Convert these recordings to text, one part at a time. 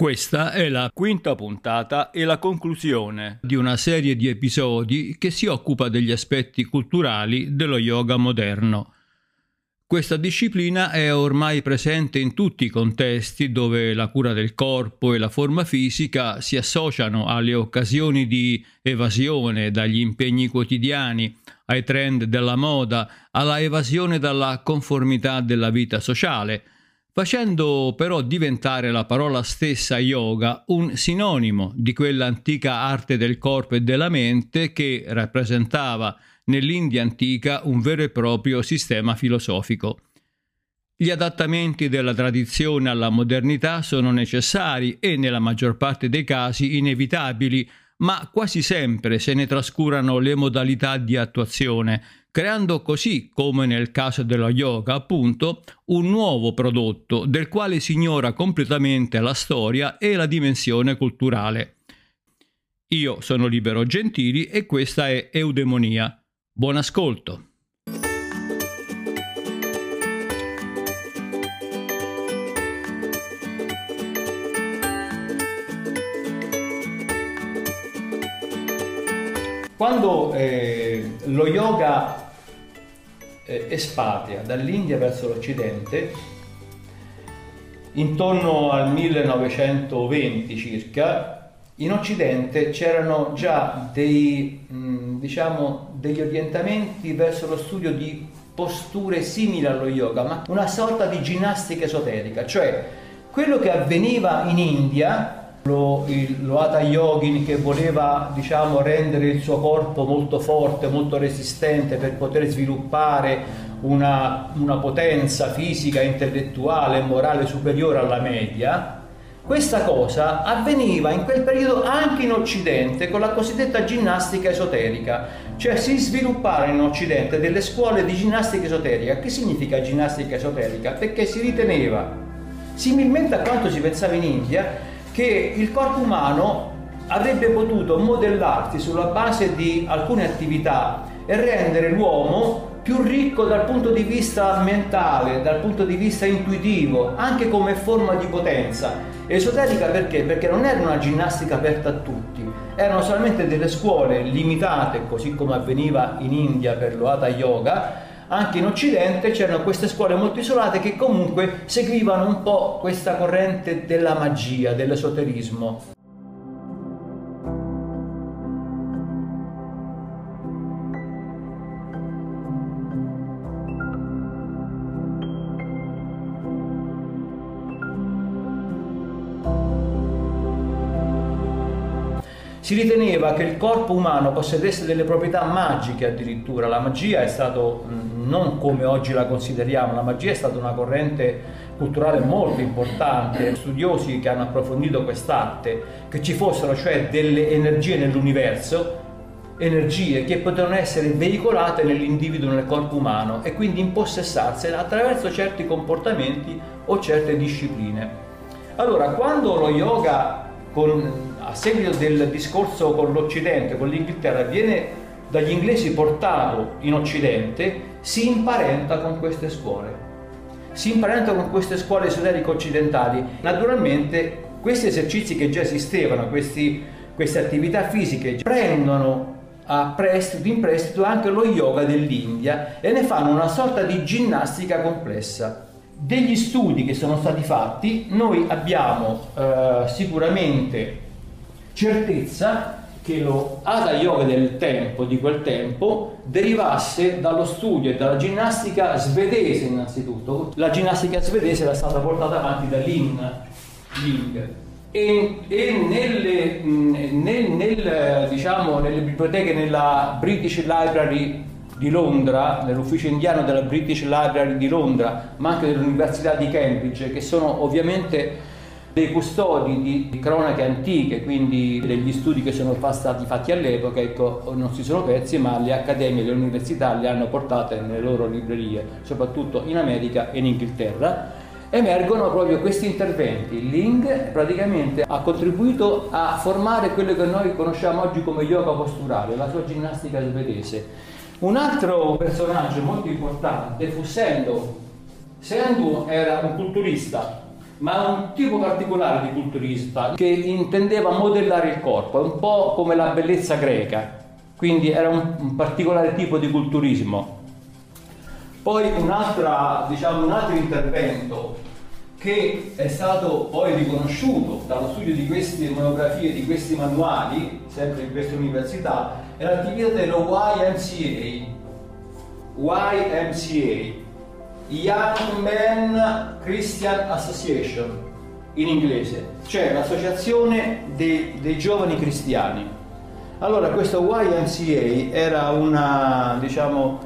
Questa è la quinta puntata e la conclusione di una serie di episodi che si occupa degli aspetti culturali dello yoga moderno. Questa disciplina è ormai presente in tutti i contesti dove la cura del corpo e la forma fisica si associano alle occasioni di evasione dagli impegni quotidiani, ai trend della moda, alla evasione dalla conformità della vita sociale – facendo però diventare la parola stessa yoga un sinonimo di quell'antica arte del corpo e della mente che rappresentava nell'India antica un vero e proprio sistema filosofico. Gli adattamenti della tradizione alla modernità sono necessari e nella maggior parte dei casi inevitabili, ma quasi sempre se ne trascurano le modalità di attuazione, creando così, come nel caso dello yoga appunto, un nuovo prodotto del quale si ignora completamente la storia e la dimensione culturale. Io sono Libero Gentili e questa è Eudemonia. Buon ascolto! Quando eh, lo yoga eh, espatria dall'India verso l'Occidente, intorno al 1920 circa, in Occidente c'erano già dei, mh, diciamo, degli orientamenti verso lo studio di posture simili allo yoga, ma una sorta di ginnastica esoterica, cioè quello che avveniva in India lo, il, lo Hatha Yogin che voleva diciamo, rendere il suo corpo molto forte, molto resistente per poter sviluppare una, una potenza fisica, intellettuale e morale superiore alla media, questa cosa avveniva in quel periodo anche in Occidente con la cosiddetta ginnastica esoterica, cioè si sviluppavano in Occidente delle scuole di ginnastica esoterica. Che significa ginnastica esoterica? Perché si riteneva, similmente a quanto si pensava in India, che il corpo umano avrebbe potuto modellarsi sulla base di alcune attività e rendere l'uomo più ricco dal punto di vista mentale, dal punto di vista intuitivo, anche come forma di potenza. Esoterica perché? Perché non era una ginnastica aperta a tutti, erano solamente delle scuole limitate, così come avveniva in India per lo Hatha Yoga, anche in Occidente c'erano queste scuole molto isolate che comunque seguivano un po' questa corrente della magia, dell'esoterismo. Si riteneva che il corpo umano possedesse delle proprietà magiche addirittura, la magia è stato non come oggi la consideriamo, la magia è stata una corrente culturale molto importante, studiosi che hanno approfondito quest'arte, che ci fossero cioè delle energie nell'universo, energie che potevano essere veicolate nell'individuo, nel corpo umano e quindi impossessarsene attraverso certi comportamenti o certe discipline. Allora, quando lo yoga con, a seguito del discorso con l'Occidente, con l'Inghilterra, viene dagli inglesi portato in Occidente, si imparenta con queste scuole. Si imparenta con queste scuole esoteriche occidentali. Naturalmente questi esercizi che già esistevano, questi, queste attività fisiche, prendono prestito, in prestito anche lo yoga dell'India e ne fanno una sorta di ginnastica complessa degli studi che sono stati fatti, noi abbiamo eh, sicuramente certezza che lo Hatha Yoga del tempo, di quel tempo, derivasse dallo studio e dalla ginnastica svedese innanzitutto. La ginnastica svedese era stata portata avanti da Lin Ling e, e nelle, nel, nel, diciamo, nelle biblioteche, nella British Library di Londra, nell'ufficio indiano della British Library di Londra, ma anche dell'Università di Cambridge, che sono ovviamente dei custodi di, di, cronache antiche, quindi degli studi che sono stati fatti all'epoca, ecco, non si sono persi, ma le accademie le università le hanno portate nelle loro librerie, soprattutto in America e in Inghilterra. Emergono proprio questi interventi. Ling praticamente ha contribuito a formare quello che noi conosciamo oggi come yoga posturale, la sua ginnastica svedese un altro personaggio molto importante fu Sendo. Sendo era un culturista ma un tipo particolare di culturista che intendeva modellare il corpo, un po' come la bellezza greca, quindi era un, un particolare tipo di culturismo. Poi diciamo, un altro intervento che è stato poi riconosciuto dallo studio di queste monografie, di questi manuali, sempre in queste università, è l'attività dello YMCA, YMCA, Young Men Christian Association in inglese, cioè l'associazione dei, dei giovani cristiani. Allora questo YMCA era una, diciamo,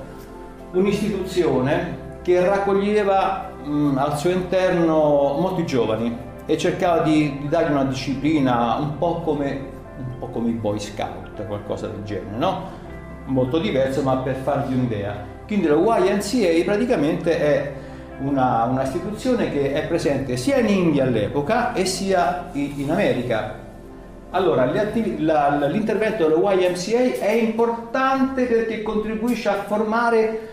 un'istituzione che raccoglieva mh, al suo interno molti giovani e cercava di, di dargli una disciplina un po' come, un po come i Boy Scout, qualcosa del genere, no? Molto diverso ma per farvi un'idea. Quindi la YNCA praticamente è una, una, istituzione che è presente sia in India all'epoca e sia in, America. Allora, la, l'intervento dello YMCA è importante perché contribuisce a formare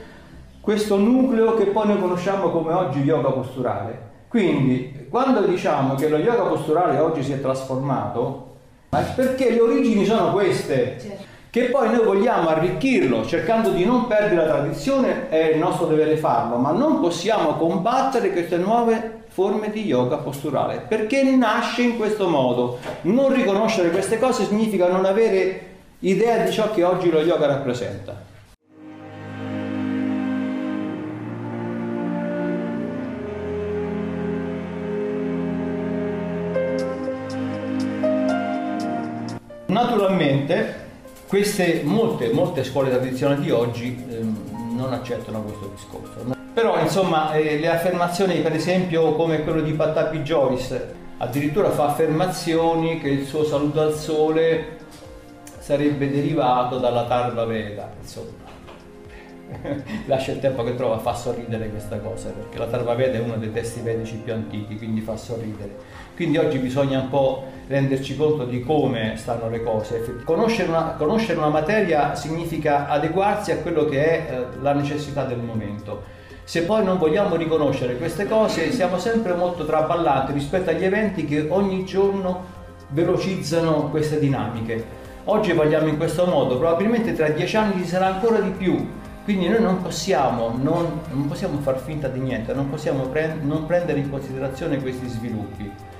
questo nucleo che poi noi conosciamo come oggi yoga posturale. Quindi, quando diciamo che lo yoga posturale oggi si è trasformato, è perché le origini sono queste. Certo che poi noi vogliamo arricchirlo cercando di non perdere la tradizione, è il nostro dovere farlo, ma non possiamo combattere queste nuove forme di yoga posturale, perché nasce in questo modo. Non riconoscere queste cose significa non avere idea di ciò che oggi lo yoga rappresenta. Naturalmente queste molte, molte scuole tradizionali di oggi ehm, non accettano questo discorso. Però insomma eh, le affermazioni per esempio come quello di Patapi Joyce addirittura fa affermazioni che il suo saluto al sole sarebbe derivato dalla Tarva Veda, insomma. Lascia il tempo che trova, fa sorridere questa cosa, perché la Tarva Veda è uno dei testi vedici più antichi, quindi fa sorridere. Quindi oggi bisogna un po' renderci conto di come stanno le cose. Conoscere una, conoscere una materia significa adeguarsi a quello che è eh, la necessità del momento. Se poi non vogliamo riconoscere queste cose, siamo sempre molto traballanti rispetto agli eventi che ogni giorno velocizzano queste dinamiche. Oggi vogliamo in questo modo, probabilmente tra dieci anni ci sarà ancora di più, quindi noi non possiamo, non, non possiamo far finta di niente, non possiamo pre- non prendere in considerazione questi sviluppi.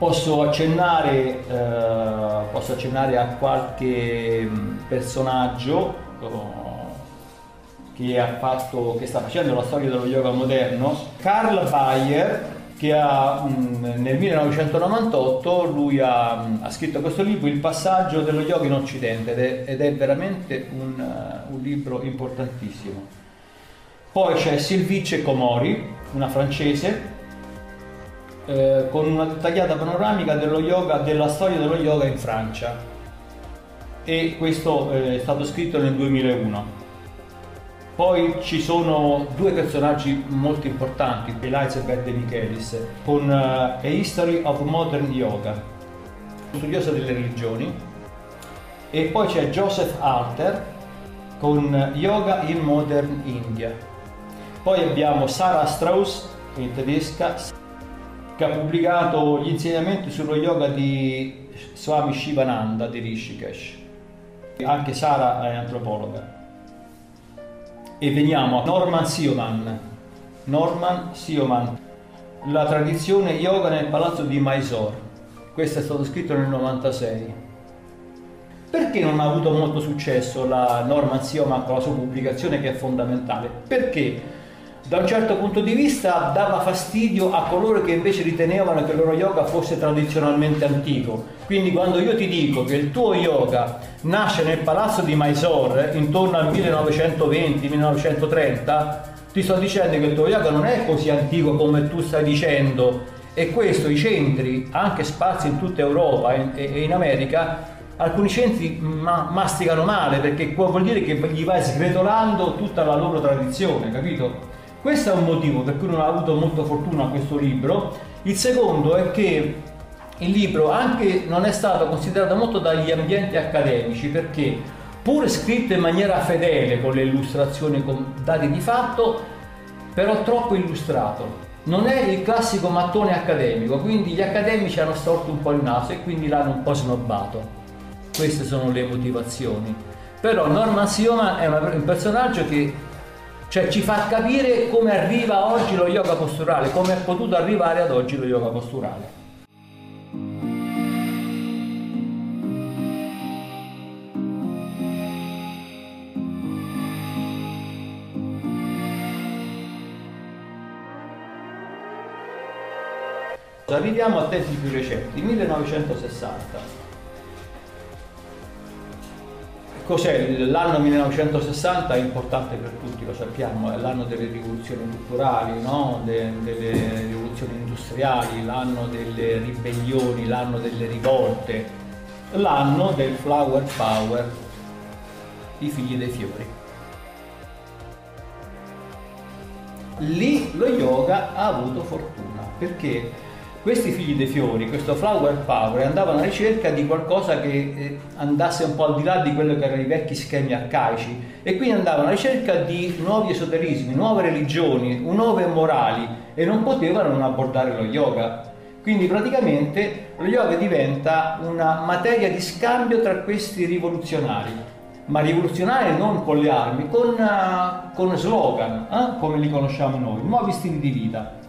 Posso accennare, eh, posso accennare a qualche mm, personaggio oh, che, fatto, che, sta facendo la storia dello yoga moderno. Karl Bayer, che ha, mm, nel 1998 lui ha, mm, ha, scritto questo libro, Il passaggio dello yoga in Occidente, ed è, ed è veramente un, uh, un, libro importantissimo. Poi c'è Sylvie Comori, una francese, eh, con una dettagliata panoramica dello yoga, della storia dello yoga in Francia e questo eh, è stato scritto nel 2001. Poi ci sono due personaggi molto importanti, Elizabeth De Michelis, con uh, A History of Modern Yoga, studiosa delle religioni, e poi c'è Joseph Alter con Yoga in Modern India. Poi abbiamo Sarah Strauss, in tedesca, che ha pubblicato gli insegnamenti sullo yoga di Swami Shivananda di Rishikesh. Anche Sara è antropologa. E veniamo a Norman Sioman. Norman Sioman, la tradizione yoga nel palazzo di Mysore. Questo è stato scritto nel 96. Perché non ha avuto molto successo la Norman Sioman con la sua pubblicazione che è fondamentale? Perché da un certo punto di vista dava fastidio a coloro che invece ritenevano che il loro yoga fosse tradizionalmente antico. Quindi quando io ti dico che il tuo yoga nasce nel palazzo di Mysore intorno al 1920-1930, ti sto dicendo che il tuo yoga non è così antico come tu stai dicendo e questo i centri, anche spazi in tutta Europa e in America, alcuni centri ma- masticano male perché vuol dire che gli vai sgretolando tutta la loro tradizione, capito? Questo è un motivo per cui non ho avuto molta fortuna questo libro Il secondo è che il libro anche non è stato considerato molto dagli ambienti accademici perché pur scritto in maniera fedele con le illustrazioni con dati di fatto, però troppo illustrato. Non è il classico mattone accademico, quindi gli accademici hanno storto un po' il naso e quindi l'hanno un po' snobbato. Queste sono le motivazioni. Però Norman Sioman è un personaggio che cioè, ci fa capire come arriva oggi lo yoga posturale, come è potuto arrivare ad oggi lo yoga posturale. Arriviamo a tempi più recenti, 1960. Cos'è l'anno 1960? È importante per tutti, lo sappiamo, è l'anno delle rivoluzioni culturali, no? De, delle rivoluzioni industriali, l'anno delle ribellioni, l'anno delle rivolte, l'anno del flower power, i figli dei fiori. Lì lo yoga ha avuto fortuna perché questi figli dei fiori, questo flower power, andavano alla ricerca di qualcosa che eh, andasse un po' al di là di quello che erano i vecchi schemi arcaici e quindi andavano alla ricerca di nuovi esoterismi, nuove religioni, nuove morali e non potevano non abbordare lo yoga. Quindi praticamente lo yoga diventa una materia di scambio tra questi rivoluzionari, ma rivoluzionari non con le armi, con, uh, con slogan, eh? come li conosciamo noi, nuovi stili di vita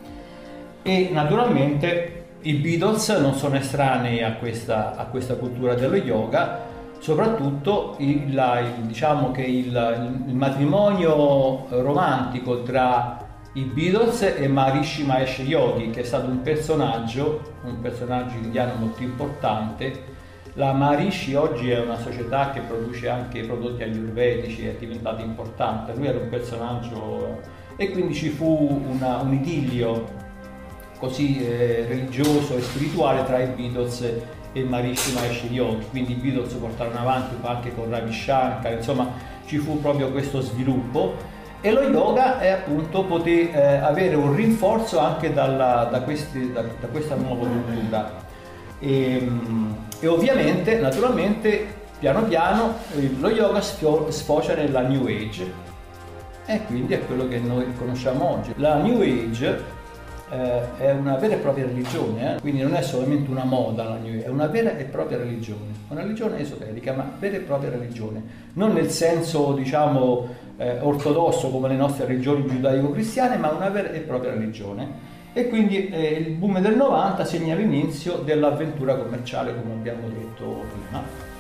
e naturalmente i Beatles non sono estranei a questa, a questa cultura dello yoga, soprattutto il, il, diciamo che il, il, matrimonio romantico tra i Beatles e Maharishi Mahesh Yogi, che è stato un personaggio, un personaggio indiano molto importante. La Maharishi oggi è una società che produce anche prodotti ayurvedici, è diventata importante. Lui era un personaggio e quindi ci fu una, un idillio così eh, religioso e spirituale tra i Beatles e Marishi Mahesh Yogi, quindi i Beatles portarono avanti anche con Ravi Shankar, insomma ci fu proprio questo sviluppo. E lo yoga è appunto poter eh, avere un rinforzo anche dalla, da, questi, da, da, questa nuova cultura. E, ehm, e, ovviamente naturalmente piano piano lo yoga sfocia nella New Age. E quindi è quello che noi conosciamo oggi. La New Age eh, è una vera e propria religione, eh? quindi non è solamente una moda la New Age, è una vera e propria religione, una religione esoterica, ma vera e propria religione, non nel senso diciamo eh, ortodosso come le nostre religioni giudaico-cristiane, ma una vera e propria religione. E quindi eh, il boom del 90 segna l'inizio dell'avventura commerciale, come abbiamo detto prima.